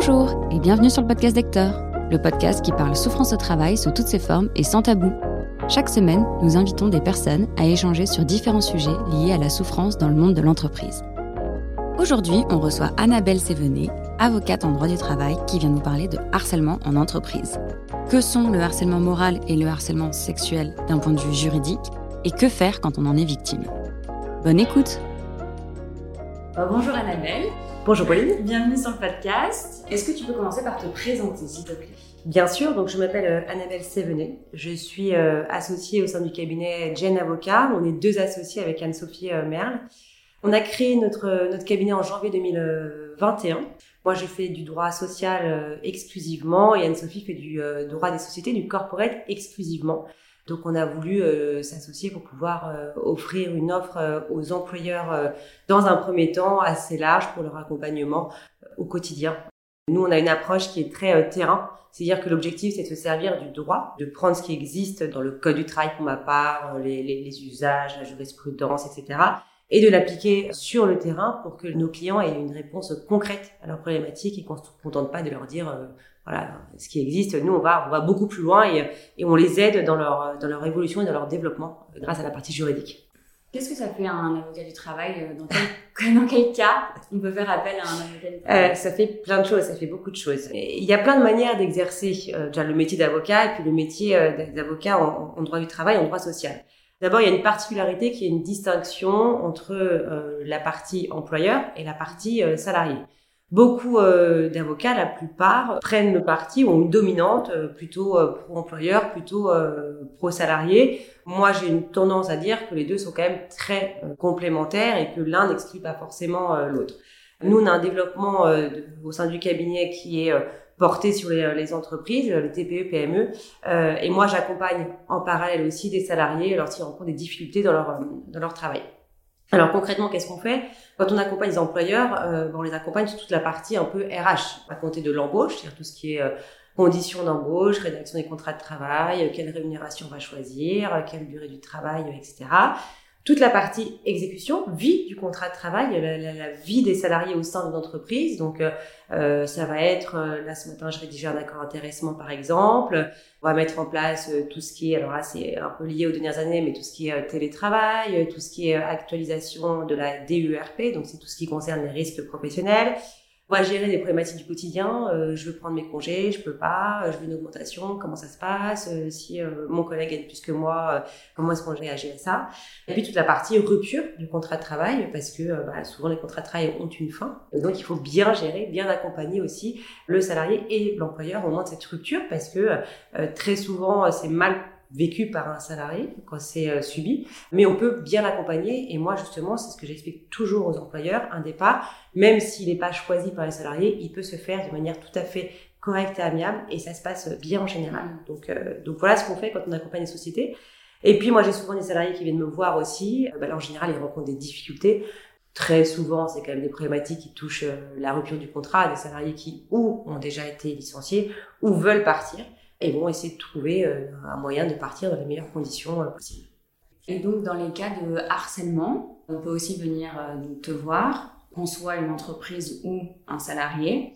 Bonjour et bienvenue sur le podcast d'Hector, le podcast qui parle souffrance au travail sous toutes ses formes et sans tabou. Chaque semaine, nous invitons des personnes à échanger sur différents sujets liés à la souffrance dans le monde de l'entreprise. Aujourd'hui, on reçoit Annabelle Sévenet, avocate en droit du travail, qui vient nous parler de harcèlement en entreprise. Que sont le harcèlement moral et le harcèlement sexuel d'un point de vue juridique et que faire quand on en est victime? Bonne écoute euh, Bonjour Annabelle. Bonjour Pauline. Bienvenue sur le podcast. Est-ce que tu peux commencer par te présenter, s'il te plaît? Bien sûr, donc je m'appelle euh, Annabelle Sévenet. Je suis euh, associée au sein du cabinet Jen Avocat. On est deux associés avec Anne-Sophie Merle. On a créé notre, notre cabinet en janvier 2021. Moi, je fais du droit social exclusivement et Anne-Sophie fait du droit des sociétés, du corporate exclusivement. Donc on a voulu euh, s'associer pour pouvoir euh, offrir une offre euh, aux employeurs dans un premier temps assez large pour leur accompagnement au quotidien. Nous, on a une approche qui est très terrain, c'est-à-dire que l'objectif, c'est de se servir du droit, de prendre ce qui existe dans le code du travail pour ma part, les, les, les usages, la jurisprudence, etc., et de l'appliquer sur le terrain pour que nos clients aient une réponse concrète à leurs problématiques et qu'on ne se contente pas de leur dire voilà, ce qui existe. Nous, on va, on va beaucoup plus loin et, et on les aide dans leur, dans leur évolution et dans leur développement grâce à la partie juridique. Qu'est-ce que ça fait un avocat du travail euh, dans quel, dans quel cas on peut faire appel à un avocat du travail? Euh, Ça fait plein de choses, ça fait beaucoup de choses. il y a plein de manières d'exercer euh, déjà le métier d'avocat et puis le métier euh, d'avocat en, en, droit du travail, en droit social. D'abord, il y a une particularité qui est une distinction entre la partie employeur et la partie salarié. Beaucoup euh, d'avocats, la plupart, prennent le parti, ont une dominante euh, plutôt euh, pro-employeur, plutôt pro-salarié. Moi, j'ai une tendance à dire que les deux sont quand même très complémentaires et que l'un n'exclut pas forcément l'autre. Nous, on a un développement au sein du cabinet qui est porté sur les, les, entreprises, les TPE, PME. et moi, j'accompagne en parallèle aussi des salariés lorsqu'ils rencontrent des difficultés dans leur, dans leur travail. Alors concrètement, qu'est-ce qu'on fait? Quand on accompagne les employeurs, euh, on les accompagne sur toute la partie un peu RH, à compter de l'embauche, c'est-à-dire tout ce qui est euh, conditions d'embauche, rédaction des contrats de travail, euh, quelle rémunération on va choisir, euh, quelle durée du travail, etc toute la partie exécution, vie du contrat de travail, la, vie des salariés au sein de l'entreprise. Donc, euh, euh, ça va être, euh, là ce matin, je rédigeais un accord intéressement par exemple. On va mettre en place euh, tout ce qui est, alors là c'est un peu lié aux dernières années, mais tout ce qui est télétravail, tout ce qui est actualisation de la DURP, donc c'est tout ce qui concerne les risques professionnels. On gérer des problématiques du quotidien. Euh, je veux prendre mes congés, je peux pas. Euh, je veux une augmentation. Comment ça se passe euh, Si mon collègue gagne plus que moi, comment est-ce qu'on réagit à ça Et puis toute la partie rupture du contrat de travail, parce que bah, souvent les contrats de travail ont une fin. donc il faut bien gérer, bien accompagner aussi le salarié et l'employeur au moment de cette rupture, parce que très souvent c'est mal vécu par un salarié quand c'est euh, subi, mais on peut bien l'accompagner. Et moi, justement, c'est ce que j'explique toujours aux employeurs. Un départ, même s'il n'est pas choisi par les salariés, il peut se faire de manière tout à fait correcte et amiable, et ça se passe bien en général. Donc, euh, donc voilà ce qu'on fait quand on accompagne les sociétés. Et puis moi, j'ai souvent des salariés qui viennent me voir aussi. Euh, bah, en général, ils rencontrent des difficultés. Très souvent, c'est quand même des problématiques qui touchent la rupture du contrat, des salariés qui ou ont déjà été licenciés ou veulent partir et vont essayer de trouver euh, un moyen de partir dans les meilleures conditions euh, possibles. Et donc, dans les cas de harcèlement, on peut aussi venir euh, te voir, qu'on soit une entreprise ou un salarié.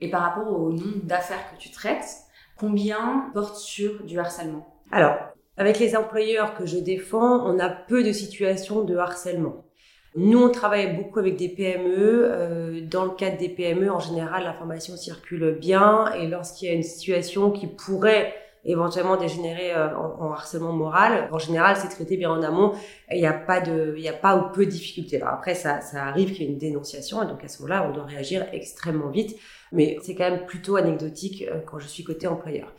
Et par rapport au nombre d'affaires que tu traites, combien porte sur du harcèlement? Alors, avec les employeurs que je défends, on a peu de situations de harcèlement. Nous, on travaille beaucoup avec des PME. Euh, dans le cadre des PME, en général, l'information circule bien. Et lorsqu'il y a une situation qui pourrait éventuellement dégénérer euh, en, harcèlement moral, en général, c'est traité bien en amont. Il n'y a pas de, il n'y a pas ou peu de difficultés. Alors après, ça, ça arrive qu'il y ait une dénonciation, et donc à ce moment-là, on doit réagir extrêmement vite. Mais c'est quand même plutôt anecdotique euh, quand je suis côté employeur.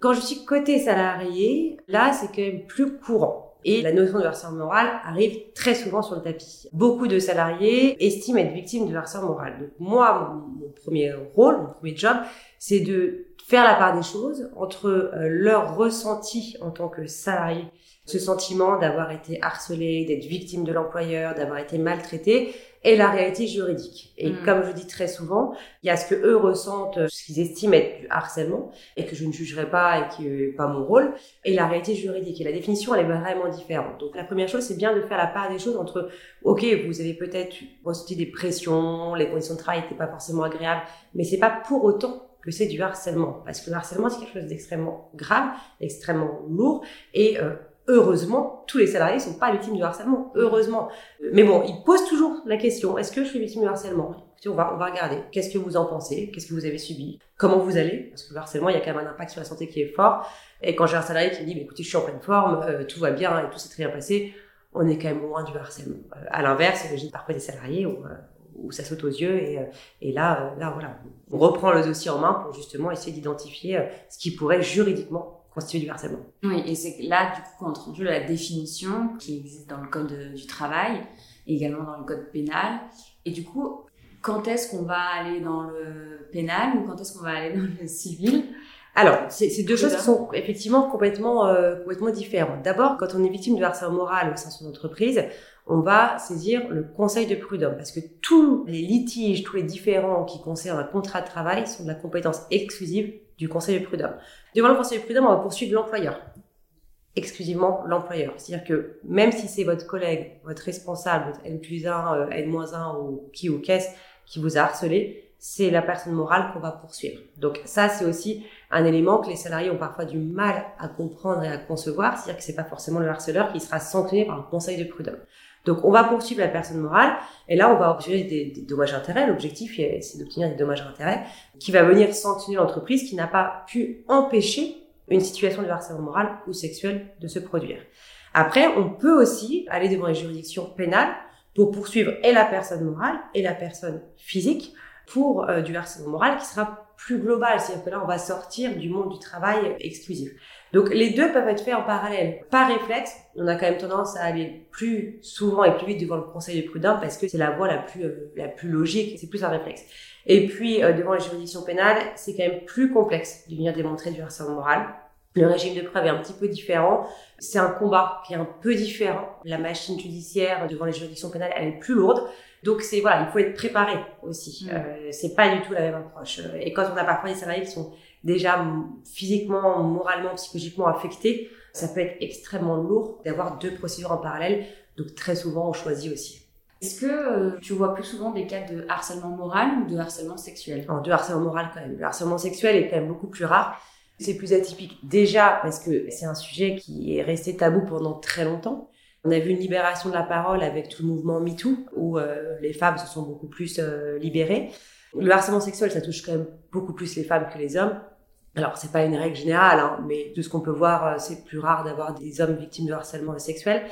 Quand je suis côté salarié, là, c'est quand même plus courant. Et la notion de harcèlement moral arrive très souvent sur le tapis. Beaucoup de salariés estiment être victimes de harcèlement moral. Donc moi, mon, premier rôle, mon premier job, c'est de faire la part des choses entre euh, leur ressenti en tant que salarié ce sentiment d'avoir été harcelé, d'être victime de l'employeur, d'avoir été maltraité, et la réalité juridique. Et mm. comme je dis très souvent, il y a ce que eux ressentent, ce qu'ils estiment être du harcèlement, et que je ne jugerai pas et qui n'est pas mon rôle, et la réalité juridique. Et la définition, elle est vraiment différente. Donc la première chose, c'est bien de faire la part des choses entre, ok, vous avez peut-être ressenti des pressions, les conditions de travail n'étaient pas forcément agréables, mais c'est pas pour autant que c'est du harcèlement. Parce que le harcèlement, c'est quelque chose d'extrêmement grave, extrêmement lourd, et euh, heureusement, tous les salariés ne sont pas victimes de harcèlement. Heureusement. Mais bon, ils posent toujours la question, est-ce que je suis victime de harcèlement? On va, on va regarder. Qu'est-ce que vous en pensez? Qu'est-ce que vous avez subi? Comment vous allez? Parce que le harcèlement, il y a quand même un impact sur la santé qui est fort. Et quand j'ai un salarié qui me dit, bah, écoutez, je suis en pleine forme, euh, tout va bien et tout s'est très bien passé, on est quand même loin du harcèlement. Euh, à l'inverse, j'ai parfois des salariés où, euh, où, ça saute aux yeux et, et là, là, voilà, on reprend le dossier en main pour justement essayer d'identifier ce qui pourrait juridiquement constituer du harcèlement. Oui, et c'est là, du coup, qu'on introduit la définition qui existe dans le code du travail, et également dans le code pénal. Et du coup, quand est-ce qu'on va aller dans le pénal ou quand est-ce qu'on va aller dans le civil? Alors, c'est deux choses qui sont effectivement complètement, euh, complètement différentes. D'abord, quand on est victime de harcèlement moral au sein de son entreprise, on va saisir le conseil de prud'homme parce que tous les litiges, tous les différents qui concernent un contrat de travail sont de la compétence exclusive du conseil de prud'homme. Devant le conseil de prud'homme, on va poursuivre l'employeur. Exclusivement l'employeur. C'est-à-dire que même si c'est votre collègue, votre responsable, votre N plus 1, euh, N moins 1 ou qui ou qu'est-ce qui vous a harcelé, c'est la personne morale qu'on va poursuivre. Donc ça, c'est aussi un élément que les salariés ont parfois du mal à comprendre et à concevoir, c'est-à-dire que c'est pas forcément le harceleur qui sera sanctionné par le conseil de prud'homme. Donc on va poursuivre la personne morale et là on va obtenir des, dommages intérêts. L'objectif c'est d'obtenir des dommages intérêts qui va venir sanctionner l'entreprise qui n'a pas pu empêcher une situation de harcèlement moral ou sexuel de se produire. Après, on peut aussi aller devant les juridictions pénales pour poursuivre et la personne morale et la personne physique pour euh, du harcèlement moral qui sera plus global. C'est-à-dire que là, on va sortir du monde du travail exclusif. Donc les deux peuvent être faits en parallèle. Par réflexe, on a quand même tendance à aller plus souvent et plus vite devant le conseil de prud'homme parce que c'est la voie la plus euh, la plus logique, c'est plus un réflexe. Et puis euh, devant les juridictions pénales, c'est quand même plus complexe de venir démontrer du harcèlement moral. Le régime de preuve est un petit peu différent. C'est un combat qui est un peu différent. La machine judiciaire devant les juridictions pénales, elle est plus lourde. Donc c'est voilà, il faut être préparé aussi. Mm. Euh, c'est pas du tout la même approche. Et quand on a parfois des salariés qui sont déjà physiquement, moralement, psychologiquement affectés, ça peut être extrêmement lourd d'avoir deux procédures en parallèle. Donc très souvent, on choisit aussi. Est-ce que euh, tu vois plus souvent des cas de harcèlement moral ou de harcèlement sexuel? Non, De harcèlement moral quand même. Le harcèlement sexuel est quand même beaucoup plus rare. C'est plus atypique déjà parce que c'est un sujet qui est resté tabou pendant très longtemps. On a vu une libération de la parole avec tout le mouvement MeToo où euh, les femmes se sont beaucoup plus euh, libérées. Le harcèlement sexuel, ça touche quand même beaucoup plus les femmes que les hommes. Alors, c'est pas une règle générale, hein, mais de ce qu'on peut voir, euh, c'est plus rare d'avoir des hommes victimes de harcèlement sexuel.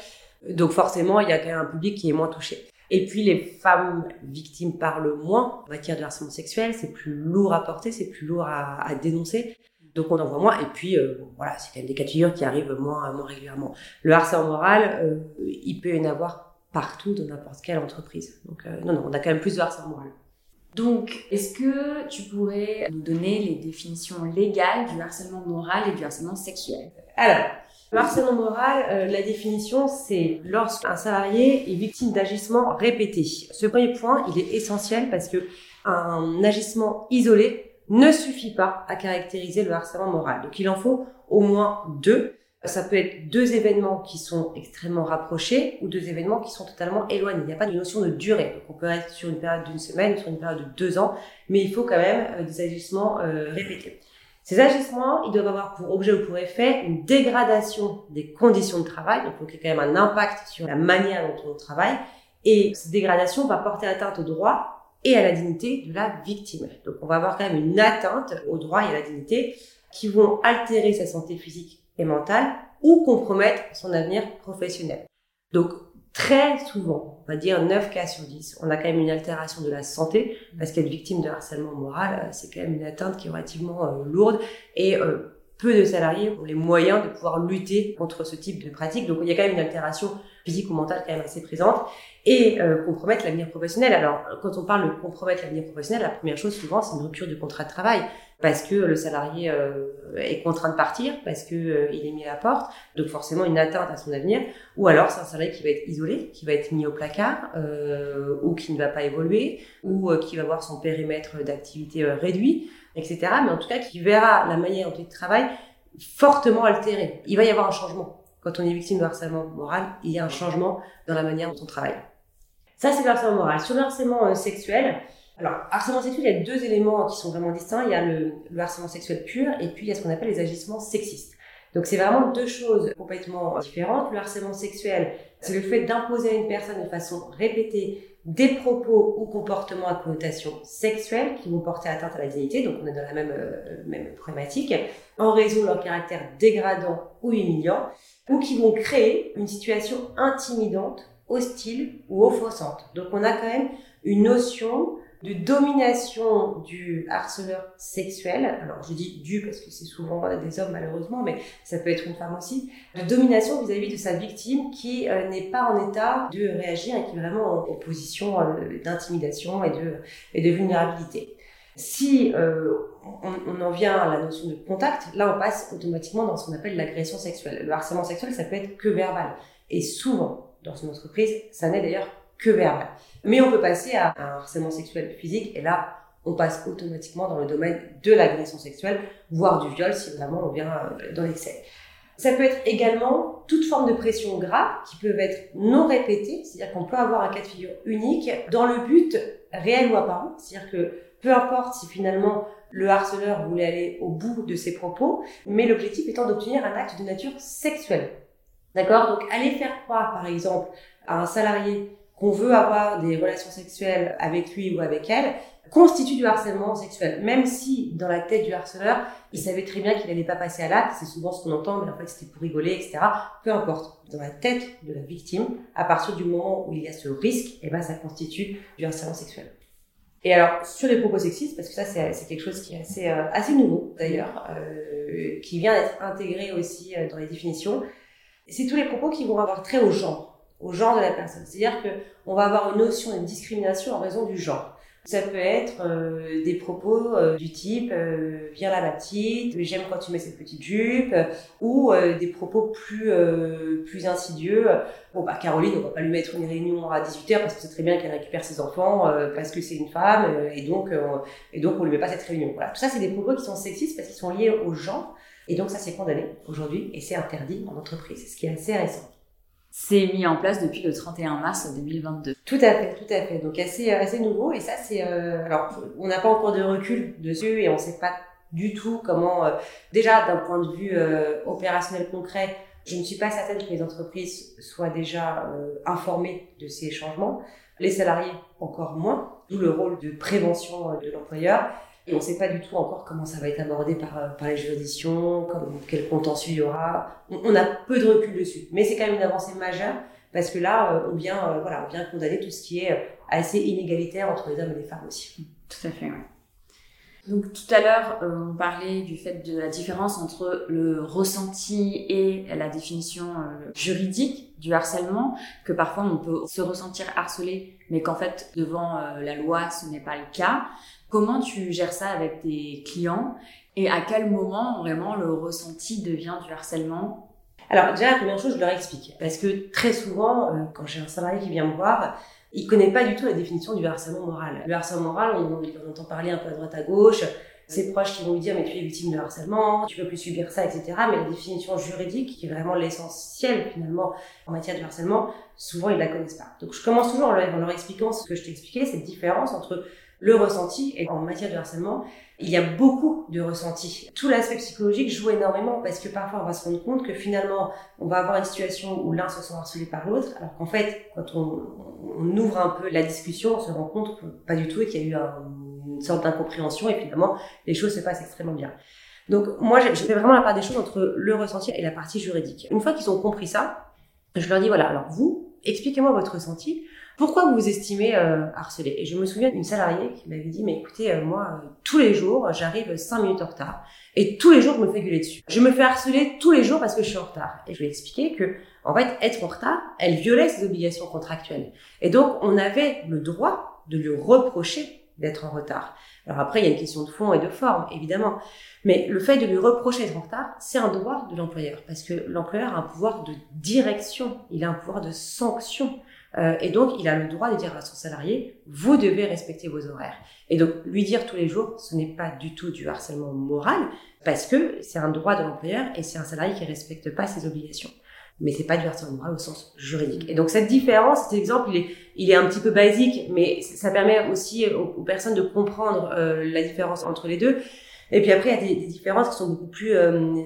Donc, forcément, il y a quand même un public qui est moins touché. Et puis, les femmes victimes parlent moins en matière de harcèlement sexuel. C'est plus lourd à porter, c'est plus lourd à, à, dénoncer. Donc, on en voit moins. Et puis, euh, voilà, c'est quand même des cas de figure qui arrivent moins, moins régulièrement. Le harcèlement moral, euh, il peut y en avoir partout dans n'importe quelle entreprise. Donc, euh, non, non, on a quand même plus de harcèlement moral. Donc, est-ce que tu pourrais nous donner les définitions légales du harcèlement moral et du harcèlement sexuel? Alors, le harcèlement moral, euh, la définition, c'est lorsqu'un salarié est victime d'agissements répétés. Ce premier point, il est essentiel parce que un agissement isolé ne suffit pas à caractériser le harcèlement moral. Donc, il en faut au moins deux. Ça peut être deux événements qui sont extrêmement rapprochés ou deux événements qui sont totalement éloignés. Il n'y a pas de notion de durée. Donc on peut être sur une période d'une semaine, sur une période de deux ans, mais il faut quand même euh, des agissements euh, répétés. Ces agissements, ils doivent avoir pour objet ou pour effet une dégradation des conditions de travail, donc il y a quand même un impact sur la manière dont on travaille, et cette dégradation va porter atteinte au droit et à la dignité de la victime. Donc on va avoir quand même une atteinte au droit et à la dignité qui vont altérer sa santé physique et mentale ou compromettre son avenir professionnel. Donc, très souvent, on va dire 9 cas sur 10, on a quand même une altération de la santé parce qu'être victime de harcèlement moral, euh, c'est quand même une atteinte qui est relativement euh, lourde et euh, peu de salariés ont les moyens de pouvoir lutter contre ce type de pratique. Donc il y a quand même une altération physique ou mentale quand même assez présente et euh, compromettre l'avenir professionnel. Alors quand on parle de compromettre l'avenir professionnel, la première chose souvent c'est une rupture du contrat de travail parce que le salarié euh, est contraint de partir, parce que euh, il est mis à la porte, donc forcément une atteinte à son avenir, ou alors c'est un salarié qui va être isolé, qui va être mis au placard, euh, ou qui ne va pas évoluer, ou qui va avoir son périmètre d'activité réduit, etc. Mais en tout cas qui verra la manière dont il travaille fortement altérée. Il va y avoir un changement. Quand on est victime de harcèlement moral, il y a un changement dans la manière dont on travaille. Ça, c'est le harcèlement moral. Sur le harcèlement sexuel, alors, harcèlement sexuel, il y a deux éléments qui sont vraiment distincts. Il y a le, harcèlement sexuel pur et puis il y a ce qu'on appelle les agissements sexistes. Donc, c'est vraiment deux choses complètement différentes. Le harcèlement sexuel, c'est le fait d'imposer à une personne de façon répétée des propos ou comportements à connotation sexuelle qui vont porter atteinte à la dignité, donc on est dans la même, euh, même problématique, en raison de leur caractère dégradant ou humiliant, ou qui vont créer une situation intimidante, hostile ou offensante. Donc on a quand même une notion de domination du harceleur sexuel. Alors je dis du parce que c'est souvent des hommes malheureusement, mais ça peut être une femme aussi. De domination vis-à-vis de sa victime qui euh, n'est pas en état de réagir et qui est vraiment en, position euh, d'intimidation et de, et de vulnérabilité. Si euh, on, on, en vient à la notion de contact, là on passe automatiquement dans ce qu'on appelle l'agression sexuelle. Le harcèlement sexuel, ça peut être que verbal. Et souvent, dans une entreprise, ça n'est d'ailleurs que verbal. Mais on peut passer à un harcèlement sexuel physique et là, on passe automatiquement dans le domaine de l'agression sexuelle, voire du viol si vraiment on vient euh, dans l'excès. Ça peut être également toute forme de pression grave qui peuvent être non répétées, c'est-à-dire qu'on peut avoir un cas de figure unique dans le but réel ou apparent, c'est-à-dire que peu importe si finalement le harceleur voulait aller au bout de ses propos, mais l'objectif étant d'obtenir un acte de nature sexuelle. D'accord? Donc aller faire croire par exemple à un salarié qu'on veut avoir des relations sexuelles avec lui ou avec elle, constitue du harcèlement sexuel. Même si, dans la tête du harceleur, il savait très bien qu'il n'allait pas passer à l'acte, c'est souvent ce qu'on entend, mais en fait c'était pour rigoler, etc. Peu importe. Dans la tête de la victime, à partir du moment où il y a ce risque, eh ben, ça constitue du harcèlement sexuel. Et alors, sur les propos sexistes, parce que ça c'est quelque chose qui est assez, euh, assez nouveau d'ailleurs, euh, qui vient d'être intégré aussi euh, dans les définitions, c'est tous les propos qui vont avoir trait au genre au genre de la personne. C'est-à-dire que on va avoir une notion de discrimination en raison du genre. Ça peut être euh, des propos euh, du type euh, viens là petite, j'aime quand tu mets cette petite jupe, ou des propos plus plus insidieux. Bon bah Caroline, on va pas lui mettre une réunion à 18h parce que c'est très bien qu'elle récupère ses enfants parce que c'est une femme et donc et donc on lui met pas cette réunion. Voilà, tout ça c'est des propos qui sont sexistes parce qu'ils sont liés au genre et donc ça c'est condamné aujourd'hui et c'est interdit en entreprise, ce qui est assez récent c'est mis en place depuis le 31 mars 2022. Tout à fait, tout à fait. Donc assez assez nouveau et ça c'est euh, alors on n'a pas encore de recul dessus et on sait pas du tout comment euh, déjà d'un point de vue euh, opérationnel concret, je ne suis pas certaine que les entreprises soient déjà informées de ces changements, les salariés encore moins, d'où le rôle de prévention de l'employeur et on ne sait pas du tout encore comment ça va être abordé par, euh, par les juridictions, comme, quel contentieux il y aura. On, a peu de recul dessus. Mais c'est quand même une avancée majeure parce que là, euh, on vient, euh, voilà, on vient condamner tout ce qui est assez inégalitaire entre les hommes et les femmes aussi. Tout à fait, oui. Donc tout à l'heure, on parlait du fait de la différence entre le ressenti et la définition juridique du harcèlement, que parfois on peut se ressentir harcelé, mais qu'en fait devant la loi ce n'est pas le cas. Comment tu gères ça avec tes clients et à quel moment vraiment le ressenti devient du harcèlement? Alors déjà, première chose, je leur explique. Parce que très souvent, euh, quand j'ai un salarié qui vient me voir, il connaît pas du tout la définition du harcèlement moral. Le harcèlement moral, on, entend parler un peu à droite à gauche, ses proches qui vont lui dire mais tu es victime de harcèlement, tu peux plus subir ça, etc. Mais la définition juridique, qui est vraiment l'essentiel finalement en matière de harcèlement, souvent ils la connaissent pas. Donc je commence toujours en leur, en leur expliquant ce que je t'ai expliqué, cette différence entre le ressenti. Et en matière de harcèlement, il y a beaucoup de ressentis. Tout l'aspect psychologique joue énormément parce que parfois on va se rendre compte que finalement on va avoir une situation où l'un se sent harcelé par l'autre, alors qu'en fait quand on, ouvre un peu la discussion, on se rend compte que pas du tout et qu'il y a eu une sorte d'incompréhension et finalement les choses se passent extrêmement bien. Donc moi je fais vraiment la part des choses entre le ressenti et la partie juridique. Une fois qu'ils ont compris ça, je leur dis voilà alors vous expliquez-moi votre ressenti pourquoi vous vous estimez euh, harcelé Et je me souviens d'une salariée qui m'avait dit, mais écoutez, euh, moi, euh, tous les jours, j'arrive 5 minutes en retard. Et tous les jours, je me fais gueuler dessus. Je me fais harceler tous les jours parce que je suis en retard. Et je lui ai expliqué que, en fait, être en retard, elle violait ses obligations contractuelles. Et donc, on avait le droit de lui reprocher d'être en retard. Alors après, il y a une question de fond et de forme, évidemment. Mais le fait de lui reprocher d'être en retard, c'est un droit de l'employeur. Parce que l'employeur a un pouvoir de direction, il a un pouvoir de sanction. Euh, et donc, il a le droit de dire à son salarié, vous devez respecter vos horaires. Et donc, lui dire tous les jours, ce n'est pas du tout du harcèlement moral, parce que c'est un droit de l'employeur et c'est un salarié qui respecte pas ses obligations. Mais c'est pas du harcèlement moral au sens juridique. Et donc, cette différence, cet exemple, il est, un petit peu basique, mais ça permet aussi aux, personnes de comprendre euh, la différence entre les deux. Et puis après, il y a des, différences qui sont beaucoup plus euh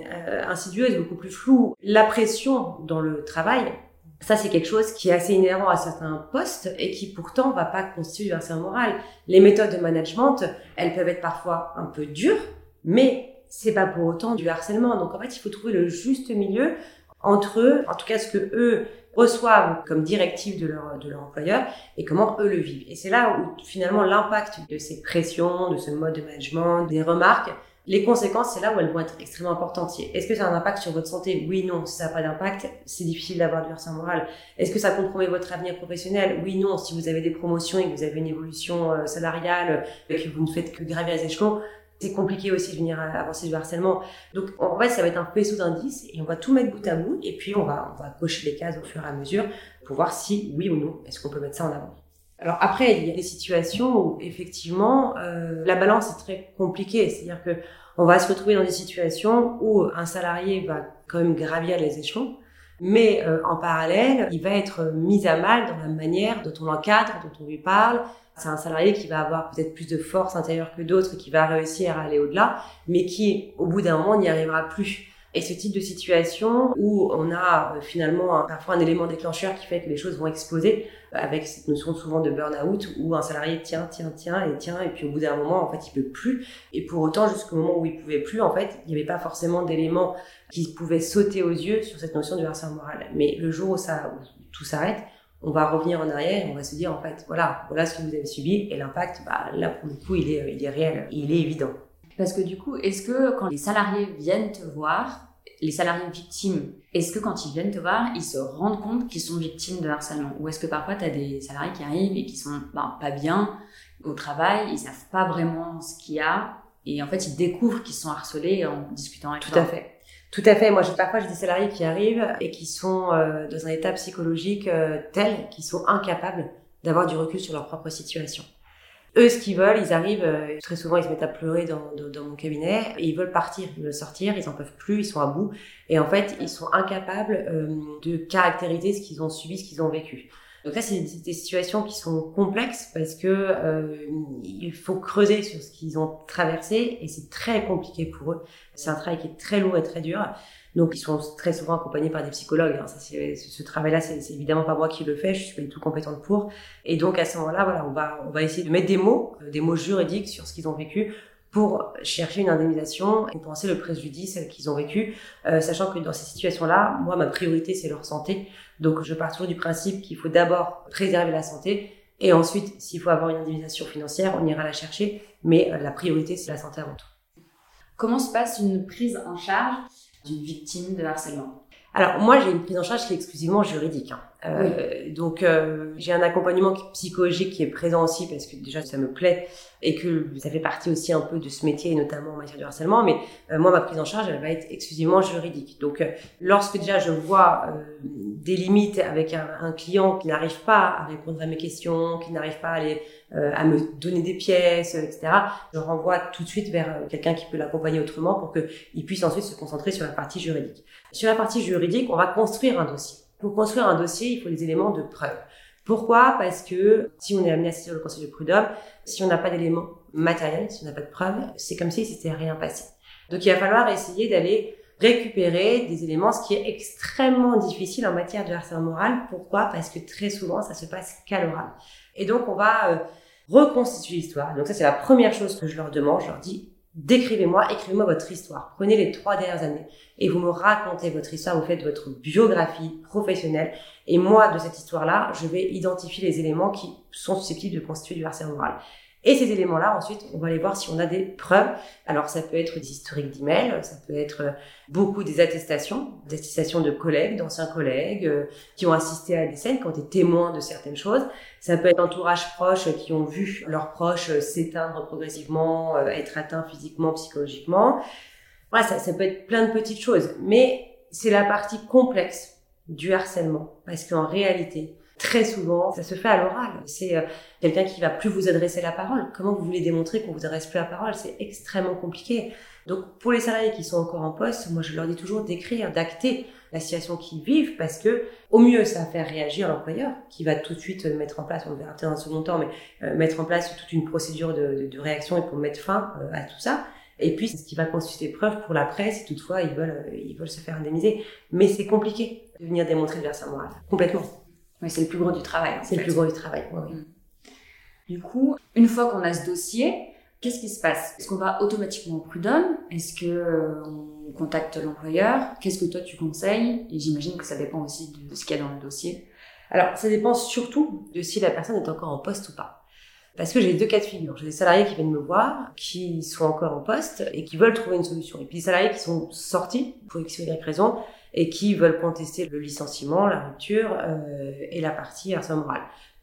insidieuses, beaucoup plus floues. La pression dans le travail, ça, c'est quelque chose qui est assez inhérent à certains postes et qui pourtant va pas constituer du harcèlement moral. Les méthodes de management, elles peuvent être parfois un peu dures, mais c'est pas pour autant du harcèlement. Donc en fait, il faut trouver le juste milieu entre eux, en tout cas ce que eux reçoivent comme directive de leur, de leur employeur et comment eux le vivent. Et c'est là où finalement l'impact de ces pressions, de ce mode de management, des remarques, les conséquences, c'est là où elles vont être extrêmement importantes. Est-ce que ça a un impact sur votre santé? Oui, non. Si ça n'a pas d'impact, c'est difficile d'avoir du harcèlement moral. Est-ce que ça compromet votre avenir professionnel? Oui, non. Si vous avez des promotions et que vous avez une évolution euh, salariale et que vous ne faites que gravir les échelons, c'est compliqué aussi de venir avancer du harcèlement. Donc, en fait, ça va être un faisceau d'indices et on va tout mettre bout à bout et puis on va, on va cocher les cases au fur et à mesure pour voir si, oui ou non, est-ce qu'on peut mettre ça en avant. Alors après, il y a des situations où effectivement euh, la balance est très compliquée, c'est-à-dire que on va se retrouver dans des situations où un salarié va quand même gravir les échelons, mais euh, en parallèle, il va être mis à mal dans la manière dont on l'encadre, dont on lui parle. C'est un salarié qui va avoir peut-être plus de force intérieure que d'autres, qui va réussir à aller au-delà, mais qui, au bout d'un moment, n'y arrivera plus. Et ce type de situation où on a euh, finalement parfois un élément déclencheur qui fait que les choses vont exploser, euh, avec cette notion souvent de burn-out où un salarié tient, tient, tient et tient, et puis au bout d'un moment, en fait, il peut plus. Et pour autant, jusqu'au moment où il pouvait plus, en fait, il n'y avait pas forcément d'éléments qui pouvaient sauter aux yeux sur cette notion de harcèlement moral. Mais le jour où ça, tout s'arrête, on va revenir en arrière et on va se dire, en fait, voilà, voilà ce que vous avez subi, et l'impact, bah, là, pour le coup, il est, il est réel, il est évident. Parce que du coup, est-ce que quand les salariés viennent te voir, les salariés victimes, est-ce que quand ils viennent te voir, ils se rendent compte qu'ils sont victimes de harcèlement? Ou est-ce que parfois tu as des salariés qui arrivent et qui sont ben, pas bien au travail, ils savent pas vraiment ce qu'il y a et en fait ils découvrent qu'ils sont harcelés en discutant avec Tout à fait. Tout à fait. Moi, j'ai parfois j'ai des salariés qui arrivent et qui sont euh, dans un état psychologique euh, tel qu'ils sont incapables d'avoir du recul sur leur propre situation. Eux, ce qu'ils veulent, ils arrivent, euh, très souvent, ils se mettent à pleurer dans, mon cabinet, et ils veulent partir, ils veulent sortir, ils en peuvent plus, ils sont à bout, et en fait, ils sont incapables euh, de caractériser ce qu'ils ont subi, ce qu'ils ont vécu. Donc ça, c'est des situations qui sont complexes parce que euh, il faut creuser sur ce qu'ils ont traversé, et c'est très compliqué pour eux. C'est un travail qui est très lourd et très dur. Donc, ils sont très souvent accompagnés par des psychologues. Hein. Ça, ce travail-là, c'est évidemment pas moi qui le fais. Je suis pas du tout compétente pour. Et donc, à ce moment-là, voilà, on va, on va essayer de mettre des mots, euh, des mots juridiques sur ce qu'ils ont vécu pour chercher une indemnisation et penser le préjudice qu'ils ont vécu, euh, sachant que dans ces situations-là, moi, ma priorité, c'est leur santé. Donc, je pars toujours du principe qu'il faut d'abord préserver la santé et ensuite, s'il faut avoir une indemnisation financière, on ira la chercher. Mais euh, la priorité, c'est la santé avant tout. Comment se passe une prise en charge d'une victime de harcèlement alors moi j'ai une prise en charge qui est exclusivement juridique. Hein. Euh, Donc euh, j'ai un accompagnement psychologique qui est présent aussi parce que déjà ça me plaît et que ça fait partie aussi un peu de ce métier, notamment en matière de harcèlement. Mais euh, moi, ma prise en charge, elle va être exclusivement juridique. Donc, euh, lorsque déjà je vois euh, des limites avec un, un client qui n'arrive pas à répondre à mes questions, qui n'arrive pas à, aller, à me donner des pièces, etc., je renvoie tout de suite vers quelqu'un qui peut l'accompagner autrement pour qu'il puisse ensuite se concentrer sur la partie juridique. Sur la partie juridique, on va construire un dossier. Pour construire un dossier, il faut des éléments de preuve. Pourquoi? Parce que si on est amené à saisir le conseil de prud'homme, si on n'a pas d'éléments matériels, si on n'a pas de preuves, c'est comme si c'était rien passé. Donc il va falloir essayer d'aller récupérer des éléments, ce qui est extrêmement difficile en matière de harcèlement moral. Pourquoi? Parce que très souvent, ça se passe qu'à l'oral. Et donc on va euh, reconstituer l'histoire. Donc ça, c'est la première chose que je leur demande. Je leur dis, décrivez-moi, écrivez-moi votre histoire. Prenez les trois dernières années et vous me racontez votre histoire, vous faites votre biographie professionnelle. Et moi, de cette histoire-là, je vais identifier les éléments qui sont susceptibles de constituer du harcèlement moral. Et ces éléments-là, ensuite, on va aller voir si on a des preuves. Alors, ça peut être des historiques d'emails, ça peut être euh, beaucoup des attestations, des attestations de collègues, d'anciens collègues, euh, qui ont assisté à des scènes, qui ont été témoins de certaines choses. Ça peut être entourage proche qui ont vu leurs proches euh, s'éteindre progressivement, être atteints physiquement, psychologiquement. Voilà, ça, ça peut être plein de petites choses. Mais c'est la partie complexe du harcèlement. Parce qu'en réalité, très souvent, ça se fait à l'oral. C'est euh, quelqu'un qui va plus vous adresser la parole. Comment vous voulez démontrer qu'on vous adresse plus la parole? C'est extrêmement compliqué. Donc, pour les salariés qui sont encore en poste, moi, je leur dis toujours d'écrire, d'acter la situation qu'ils vivent parce que, au mieux, ça va faire réagir l'employeur qui va tout de suite mettre en place, on verra peut-être un second temps, mais euh, mettre en place toute une procédure de, de, réaction et pour mettre fin euh, à tout ça. Et puis, ce qui va constituer preuve pour la presse toutefois ils veulent, ils veulent se faire indemniser. Mais c'est compliqué de venir démontrer le versant moral. Complètement. C'est le plus gros du travail. C'est le plus gros du travail, oui. Mm. Du coup, une fois qu'on a ce dossier, qu'est-ce qui se passe? Est-ce qu'on va automatiquement au prud'homme? Est-ce que euh, on contacte l'employeur? Qu'est-ce que toi tu conseilles? Et j'imagine que ça dépend aussi de ce qu'il y a dans le dossier. Alors, ça dépend surtout de si la personne est encore en poste ou pas. Parce que j'ai deux cas de figure. J'ai des salariés qui viennent me voir, qui sont encore en poste et qui veulent trouver une solution. Et puis des salariés qui sont sortis pour x ou y raison et qui veulent contester le licenciement, la rupture euh, et la partie harcèlement.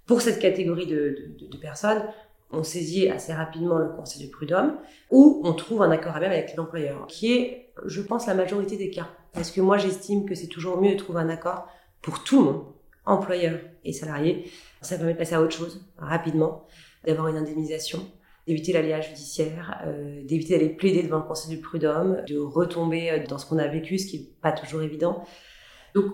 Pour cette catégorie de, de, de, personnes, on saisit assez rapidement le conseil du prud'homme ou on trouve un accord même avec l'employeur, qui est, je pense, la majorité des cas. Parce que moi, j'estime que c'est toujours mieux de trouver un accord pour tout le monde, employeur et salarié. Ça permet de passer à autre chose rapidement, d'avoir une indemnisation d'éviter l'aléa judiciaire, euh, d'éviter d'aller plaider devant le conseil du prud'homme, de retomber euh, dans ce qu'on a vécu, ce qui n'est pas toujours évident. Donc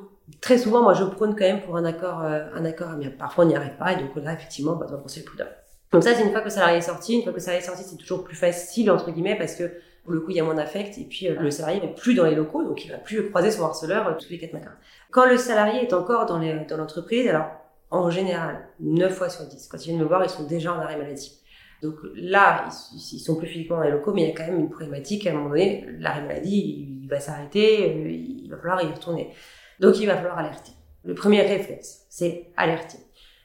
très souvent, moi, je prône quand même pour un accord, euh, un accord amiable. Parfois, on n'y arrive pas, et donc là, effectivement, bah, devant le conseil du prud'homme. Donc ça, c'est une fois que le salarié est sorti. Une fois que le salarié est sorti, c'est toujours plus facile entre guillemets parce que pour le coup, il y a moins d'affect et puis le salarié n'est plus dans les locaux, donc il va plus croiser son harceleur tous les quatre matins. Quand le salarié est encore dans l'entreprise, alors en général, 9 fois sur 10, quand ils viennent me voir, ils sont déjà en arrêt maladie. Donc là, ils, sont plus physiquement dans les locaux, mais il y a quand même une problématique. À un moment donné, l'arrêt maladie, il va s'arrêter, euh, il va falloir y retourner. Donc il va falloir alerter. Le premier réflexe, c'est alerter.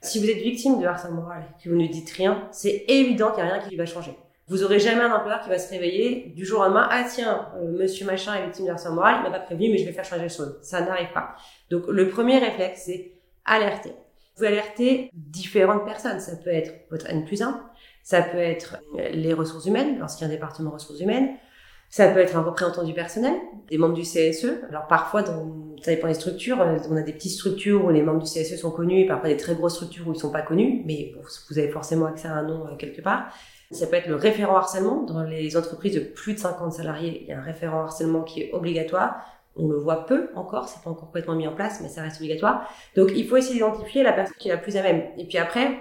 Si vous êtes victime de harcèlement moral et que vous ne dites rien, c'est évident qu'il n'y a rien qui va changer. Vous aurez jamais un employeur qui va se réveiller du jour au lendemain. Ah tiens, euh, monsieur machin est victime de harcèlement moral, il m'a pas prévenu, mais je vais faire changer les choses. Ça n'arrive pas. Donc le premier réflexe, c'est alerter. Vous alerter différentes personnes. Ça peut être votre N plus 1, ça peut être les ressources humaines, lorsqu'il y a un département ressources humaines. Ça peut être un représentant du personnel, des membres du CSE. Alors parfois, dans, ça dépend des structures. On a des petites structures où les membres du CSE sont connus et parfois des très grosses structures où ils sont pas connus. Mais vous avez forcément accès à un nom euh, quelque part. Ça peut être le référent harcèlement. Dans les entreprises de plus de 50 salariés, il y a un référent harcèlement qui est obligatoire. On le voit peu encore, c'est pas encore complètement mis en place, mais ça reste obligatoire. Donc il faut essayer d'identifier la personne qui est la plus à même. Et puis après,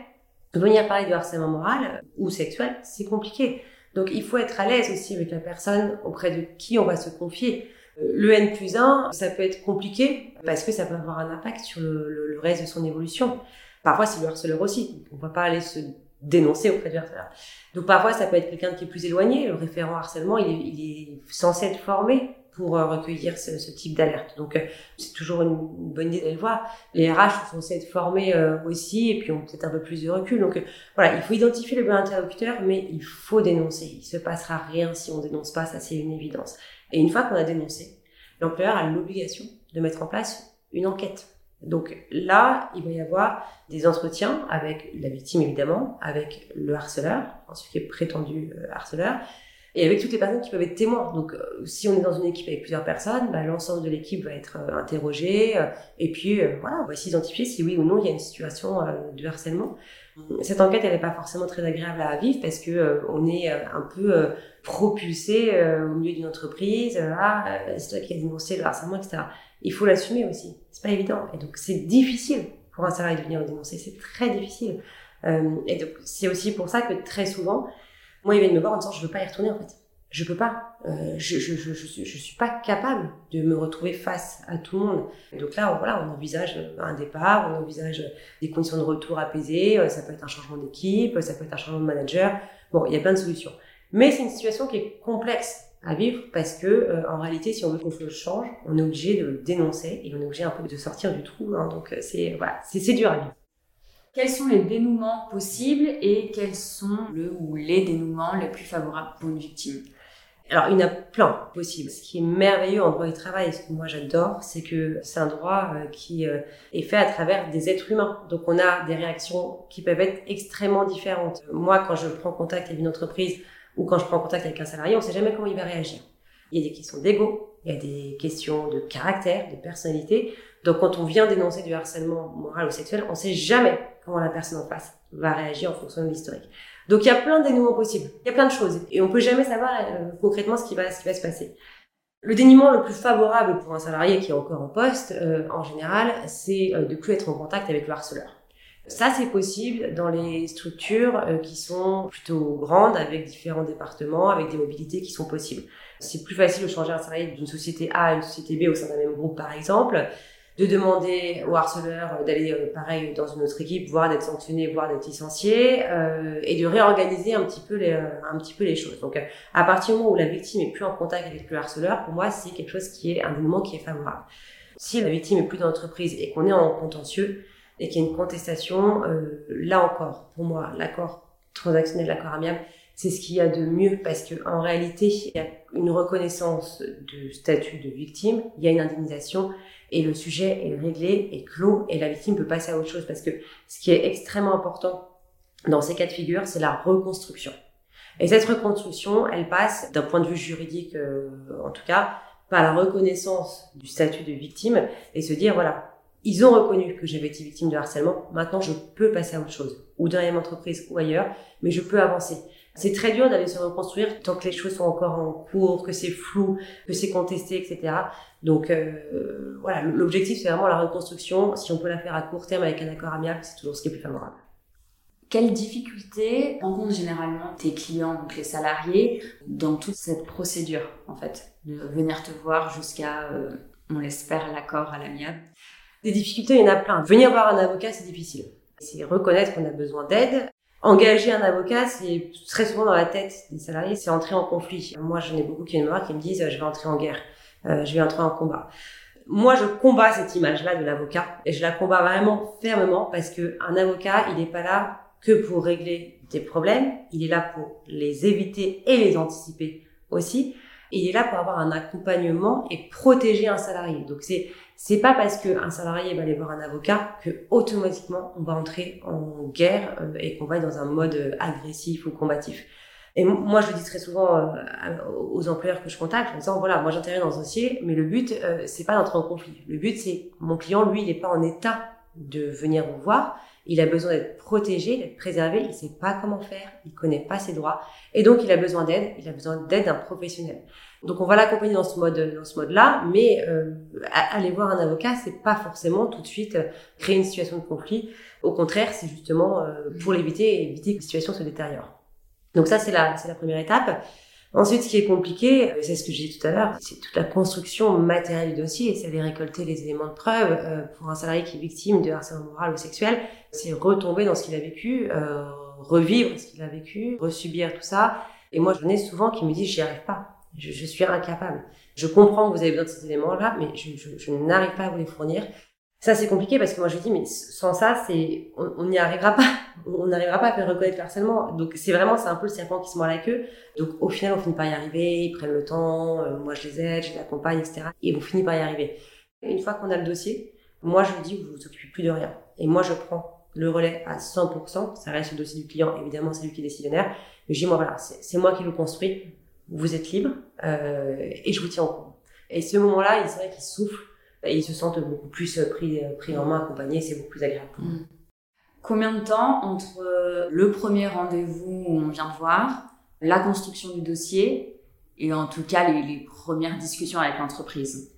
venir parler de harcèlement moral ou sexuel, c'est compliqué. Donc il faut être à l'aise aussi avec la personne auprès de qui on va se confier. Euh, le N plus 1, ça peut être compliqué parce que ça peut avoir un impact sur le, reste de son évolution. Parfois c'est le harceleur aussi, on ne va pas aller se dénoncer auprès du harceleur. Donc parfois ça peut être quelqu'un qui est plus éloigné, le référent harcèlement, il est censé être formé pour euh, recueillir ce, type d'alerte. Donc euh, c'est toujours une, bonne idée d'aller le voir. Les RH sont censés être formés euh, aussi et puis ont peut-être un peu plus de recul. Donc voilà, il faut identifier le bon interlocuteur, mais il faut dénoncer. Il se passera rien si on dénonce pas, ça c'est une évidence. Et une fois qu'on a dénoncé, l'employeur a l'obligation de mettre en place une enquête. Donc là, il va y avoir des entretiens avec la victime évidemment, avec le harceleur, celui qui est prétendu harceleur, et avec toutes les personnes qui peuvent être témoins. Donc, euh, si on est dans une équipe avec plusieurs personnes, bah, l'ensemble de l'équipe va être euh, interrogé, euh, et puis voilà, on va s'identifier si oui ou non il y a une situation de harcèlement. Cette enquête, elle n'est pas forcément très agréable à vivre parce que on est un peu propulsé au milieu d'une entreprise. ah, c'est toi qui as dénoncé le harcèlement, etc. Il faut l'assumer aussi. C'est pas évident, et donc c'est difficile pour un salarié de venir le dénoncer. C'est très difficile. et donc c'est aussi pour ça que très souvent moi, ils viennent me voir en disant, je veux pas y retourner, en fait. Je peux pas. Euh, je, je, je, je, suis, je suis pas capable de me retrouver face à tout le monde. donc là, voilà, on envisage un départ, on envisage des conditions de retour apaisées, euh, ça peut être un changement d'équipe, ça peut être un changement de manager. Bon, il y a plein de solutions. Mais c'est une situation qui est complexe à vivre parce que euh, en réalité, si on veut qu'on le change, on est obligé de le dénoncer et on est obligé un peu de sortir du trou. Hein. donc euh, c'est voilà, c'est dur à vivre. Quels sont les dénouements possibles et quels sont le ou les dénouements les plus favorables pour une victime? Alors, il y en a plein possibles. Ce qui est merveilleux en droit du travail, ce que moi j'adore, c'est que c'est un droit euh, qui est fait à travers des êtres humains. Donc, on a des réactions qui peuvent être extrêmement différentes. Moi, quand je prends contact avec une entreprise ou quand je prends contact avec un salarié, on ne sait jamais comment il va réagir. Il y a des questions d'ego, il y a des questions de caractère, de personnalité. Donc quand on vient dénoncer du harcèlement moral ou sexuel, on ne sait jamais comment la personne en face va réagir en fonction de l'historique. Donc il y a plein de dénouements possibles, il y a plein de choses et on peut jamais savoir euh, concrètement ce qui va se passer. Le dénouement le plus favorable pour un salarié qui est encore en poste, euh, en général, c'est euh, de plus être en contact avec le harceleur. Ça, c'est possible dans les structures qui sont plutôt grandes, avec différents départements, avec des mobilités qui sont possibles. C'est plus facile de changer un salarié d'une société A à une société B au sein d'un même groupe, par exemple, de demander au harceleur d'aller euh, pareil dans une autre équipe, voire d'être sanctionné, voire d'être licencié, euh, et de réorganiser un petit peu les, un petit peu les choses. Donc, à partir du moment où la victime est plus en contact avec le harceleur, pour moi, c'est quelque chose qui est un élément qui est favorable. Si la victime est plus dans l'entreprise et qu'on est en contentieux, et qu'il y a une contestation, euh, là encore, pour moi, l'accord transactionnel, l'accord amiable, c'est ce qu'il y a de mieux parce que en réalité, il y a une reconnaissance du statut de victime, il y a une indemnisation et le sujet est réglé, est clos et la victime peut passer à autre chose parce que ce qui est extrêmement important dans ces cas de figure, c'est la reconstruction. Et cette reconstruction, elle passe d'un point de vue juridique, euh, en tout cas, par la reconnaissance du statut de victime et se dire voilà, ils ont reconnu que j'avais été victime de harcèlement. Maintenant, je peux passer à autre chose, ou dans la même entreprise ou ailleurs, mais je peux avancer. C'est très dur d'aller se reconstruire tant que les choses sont encore en cours, que c'est flou, que c'est contesté, etc. Donc euh, voilà, l'objectif c'est vraiment la reconstruction. Si on peut la faire à court terme avec un accord amiable, c'est toujours ce qui est plus favorable. Quelles difficultés rencontrent généralement tes clients, donc les salariés, dans toute cette procédure, en fait, de venir te voir jusqu'à, euh, on l'espère, l'accord à l'amiable? Des difficultés, il y en a plein. Venir voir un avocat, c'est difficile. C'est reconnaître qu'on a besoin d'aide. Engager un avocat, c'est très souvent dans la tête des salariés, c'est entrer en conflit. Moi, j'en ai beaucoup qui me qui me disent je vais entrer en guerre, euh, je vais entrer en combat. Moi, je combats cette image-là de l'avocat et je la combats vraiment fermement parce que un avocat, il n'est pas là que pour régler des problèmes, il est là pour les éviter et les anticiper aussi. Il est là pour avoir un accompagnement et protéger un salarié. Donc c'est c'est pas parce qu'un salarié va aller voir un avocat que automatiquement on va entrer en guerre euh, et qu'on va être dans un mode euh, agressif ou combatif. Et moi, je le dis très souvent euh, aux employeurs que je contacte en disant voilà, moi j'interviens dans ce dossier, mais le but c'est pas d'entrer en conflit. Le but c'est mon client, lui, il n'est pas en état de venir vous voir. Il a besoin d'être protégé, d'être préservé. Il sait pas comment faire, il connaît pas ses droits, et donc il a besoin d'aide. Il a besoin d'aide d'un professionnel. Donc on va l'accompagner dans ce mode dans ce mode-là, mais euh, aller voir un avocat, c'est pas forcément tout de suite euh, créer une situation de conflit. Au contraire, c'est justement euh, pour l'éviter et éviter que la situation se détériore. Donc ça c'est la c'est la première étape. Ensuite, ce qui est compliqué, c'est ce que j'ai dit tout à l'heure, c'est toute la construction matérielle du dossier, c'est aller récolter les éléments de preuve. Euh, pour un salarié qui est victime de harcèlement moral ou sexuel, c'est retomber dans ce qu'il a vécu, euh, revivre ce qu'il a vécu, resubir tout ça. Et moi, j'en ai souvent qui me disent, j'y arrive pas je, je, suis incapable. Je comprends que vous avez besoin de ces éléments-là, mais je, je, je n'arrive pas à vous les fournir. Ça, c'est compliqué parce que moi, je dis, mais sans ça, c'est, on n'y arrivera pas. On n'arrivera pas à faire reconnaître le harcèlement. Donc, c'est vraiment, c'est un peu le serpent qui se mord la queue. Donc, au final, on finit par y arriver. Ils prennent le temps. Euh, moi, je les aide, je les accompagne, etc. Et on finit par y arriver. Une fois qu'on a le dossier, moi, je lui dis, vous vous occupez plus de rien. Et moi, je prends le relais à 100%. Ça reste le dossier du client. Évidemment, c'est lui qui est décisionnaire. Mais je dis, moi, voilà, c'est moi qui le construis vous êtes libre euh, et je vous tiens au courant. Et ce moment-là, c'est vrai qu'ils soufflent ils se sentent beaucoup plus pris, pris en main, accompagnés, c'est beaucoup plus agréable pour eux. Mm. Combien de temps entre euh, le premier rendez-vous où on vient voir, la construction du dossier et en tout cas les, les premières discussions avec l'entreprise?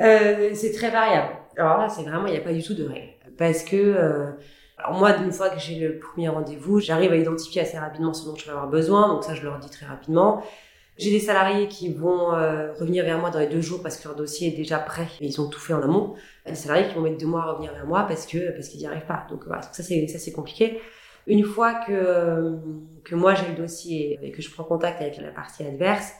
Euh, C'est très variable. Alors là, c'est vraiment, il n'y a pas du tout de règle. Parce que euh, alors moi, une fois que j'ai le premier rendez-vous, j'arrive à identifier assez rapidement ce dont je vais avoir besoin. Donc ça, je leur dis très rapidement. J'ai des salariés qui vont euh, revenir vers moi dans les deux jours parce que leur dossier est déjà prêt et ils ont tout fait en amont. Des salariés qui vont mettre deux mois à revenir vers moi parce que parce qu'ils n'y arrivent pas. Donc voilà, ça c'est ça c'est compliqué. Une fois que, que moi j'ai le dossier et que je prends contact avec la partie adverse,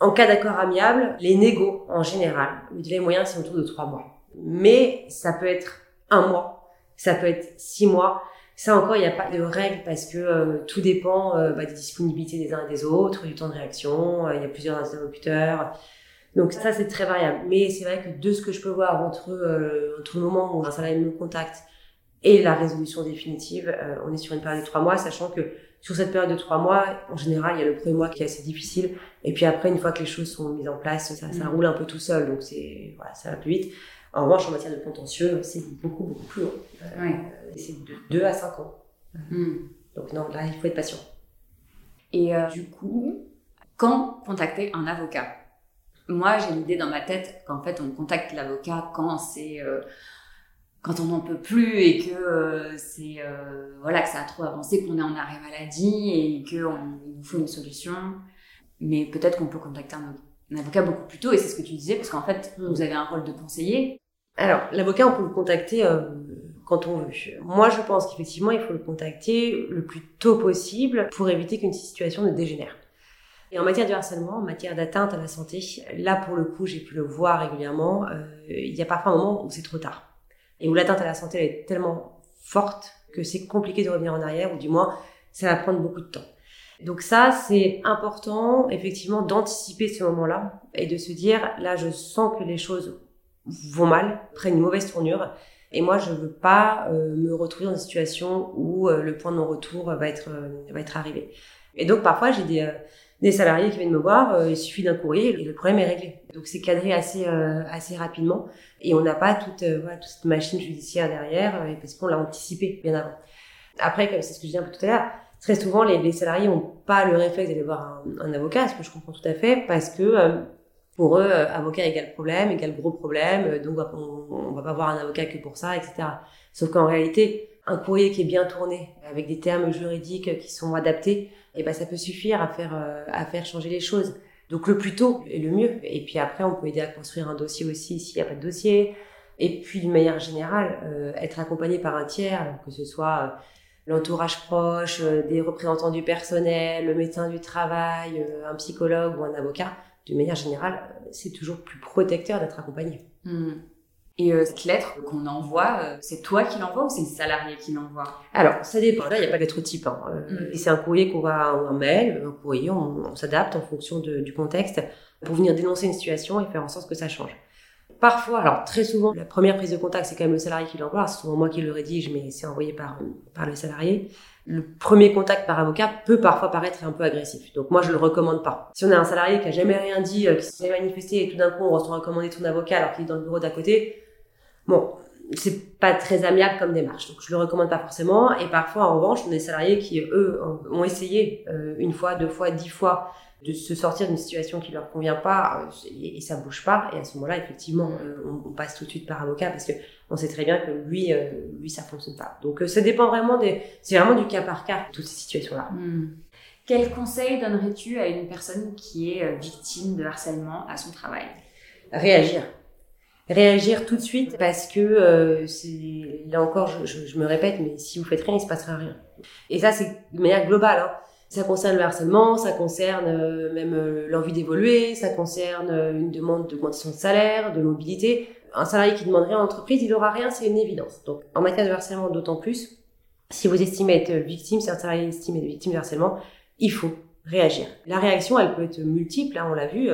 en cas d'accord amiable, les négos, en général, le délai moyen, c'est autour de trois mois. Mais ça peut être un mois, ça peut être six mois. Ça encore, il n'y a pas de règle parce que euh, tout dépend euh, bah, des disponibilités des uns et des autres, du temps de réaction. Euh, il y a plusieurs interlocuteurs. Donc ça, c'est très variable. Mais c'est vrai que de ce que je peux voir entre, entre le moment où un salarié me contacte et la résolution définitive, on est sur une période de trois mois, sachant que sur cette période de trois mois, en général, il y a le premier mois qui est assez difficile. Et puis après, une fois que les choses sont mises en place, ça, ça mm. roule un peu tout seul. Donc c'est, voilà, ça va plus vite. En revanche, en matière de contentieux, c'est beaucoup, beaucoup plus long. Euh, c'est de 2 à 5 ans. Mm. Donc non, là, il faut être patient. Et euh, du coup, quand contacter un avocat? Moi, j'ai l'idée dans ma tête qu'en fait, on contacte l'avocat quand c'est... Euh, quand on n'en peut plus et que c'est voilà que ça a trop avancé, qu'on est en arrêt maladie et qu'il nous faut une solution. Mais peut-être qu'on peut contacter un, avocat beaucoup plus tôt et c'est ce que tu disais parce qu'en fait mm. vous avez un rôle de conseiller. Alors l'avocat on peut le contacter euh, quand on veut. Moi je pense qu'effectivement il faut le contacter le plus tôt possible pour éviter qu'une situation ne dégénère. Et en matière de harcèlement, en matière d'atteinte à la santé, là pour le coup j'ai pu le voir régulièrement, il y a parfois un moment où c'est trop tard et où l'atteinte à la santé est tellement forte que c'est compliqué de revenir en arrière, ou du moins, ça va prendre beaucoup de temps. Donc ça, c'est important, effectivement, d'anticiper ce moment-là et de se dire, là, je sens que les choses vont mal, prennent une mauvaise tournure, et moi, je veux pas euh, me retrouver dans une situation où euh, le point de non-retour va être euh, va être arrivé. Et donc parfois, j'ai des des salariés qui viennent me voir, euh, il suffit d'un courrier et le problème est réglé. Donc c'est cadré assez euh, assez rapidement et on n'a pas toute euh, voilà toute cette machine judiciaire derrière parce qu'on l'a anticipé bien avant. Après, comme c'est ce que je disais un peu tout à l'heure, très souvent les, les salariés n'ont pas le réflexe d'aller voir un, un, avocat, ce que je comprends tout à fait, parce que pour eux, avocat égale problème, égale gros problème, donc on, on va pas voir un avocat que pour ça, etc. Sauf qu'en réalité, un courrier qui est bien tourné, avec des termes juridiques qui sont adaptés, et ben ça peut suffire à faire euh, à faire changer les choses. Donc le plus tôt est le mieux. Et puis après, on peut aider à construire un dossier aussi s'il n'y a pas de dossier. Et puis d'une manière générale, euh, être accompagné par un tiers, que ce soit euh, l'entourage proche, des représentants du personnel, le médecin du travail, un psychologue ou un avocat, d'une manière générale, c'est toujours plus protecteur d'être accompagné. Mmh. Et euh, cette lettre qu'on envoie, euh, c'est toi qui l'envoie ou c'est le salarié qui l'envoie? Alors, ça dépend. Là, il n'y a pas d'être type. Hein. Euh, mm. Et c'est un courrier qu'on va, un mail, un courrier, on, s'adapte en fonction de, du contexte pour venir dénoncer une situation et faire en sorte que ça change. Parfois, alors très souvent, la première prise de contact, c'est quand même le salarié qui l'envoie. C'est souvent moi qui le rédige, mais c'est envoyé par, par le salarié. Le premier contact par avocat peut parfois paraître un peu agressif. Donc moi, je le recommande pas. Si on a un salarié qui a jamais rien dit, qui s'est manifesté et tout d'un coup on reçoit recommander ton avocat alors qu'il est dans le bureau d'à côté, Bon, c'est pas très amiable comme démarche, donc je le recommande pas forcément. Et parfois, en revanche, on a des salariés qui, eux, ont essayé euh, une fois, deux fois, dix fois de se sortir d'une situation qui leur convient pas euh, et, ça bouge pas. Et à ce moment-là, effectivement, euh, on, passe tout de suite par avocat parce que on sait très bien que lui, lui, ça fonctionne pas. Donc, ça dépend vraiment des, c'est vraiment du cas par cas toutes ces situations-là. Hmm. Quel conseil donnerais-tu à une personne qui est victime de harcèlement à son travail? Réagir réagir tout de suite parce que euh, là encore je, je, me répète mais si vous faites rien il se passera rien. Et ça c'est de manière globale hein. ça concerne le harcèlement ça concerne euh, même euh, l'envie d'évoluer ça concerne une demande d'augmentation de salaire de mobilité. Un salarié qui demanderait à l'entreprise il aura rien c'est une évidence. Donc en matière de harcèlement d'autant plus si vous estimez être victime si un salarié estime être victime de harcèlement il faut réagir. La réaction elle peut être multiple hein, on l'a vu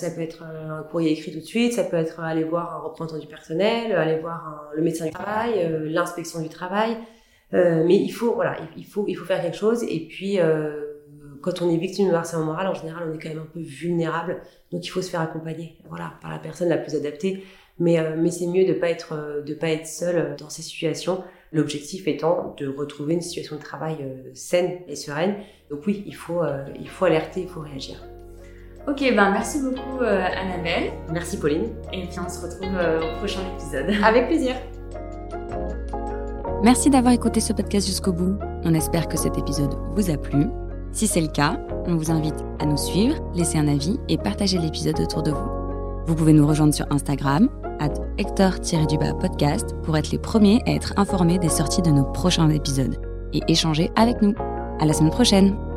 ça peut être euh, un courrier écrit tout de suite, ça peut être aller voir un représentant du personnel, aller voir le médecin du travail, euh, l'inspection du travail. Euh, mais il faut, voilà, il faut, il faut faire quelque chose. Et puis, quand on est victime de harcèlement moral, en général, on est quand même un peu vulnérable. Donc, il faut se faire accompagner, voilà, par la personne la plus adaptée. Mais, mais c'est mieux de pas pas être seul dans ces situations. L'objectif étant de retrouver une situation de travail saine et sereine. Donc oui, il faut, il faut alerter, il faut réagir. Ok, ben merci beaucoup euh, Annabelle. Merci Pauline. Et puis on se retrouve euh, au prochain épisode. Avec plaisir. Merci d'avoir écouté ce podcast jusqu'au bout. On espère que cet épisode vous a plu. Si c'est le cas, on vous invite à nous suivre, laisser un avis et partager l'épisode autour de vous. Vous pouvez nous rejoindre sur Instagram, at Hector-podcast, pour être les premiers à être informés des sorties de nos prochains épisodes. et échanger avec nous. À la semaine prochaine!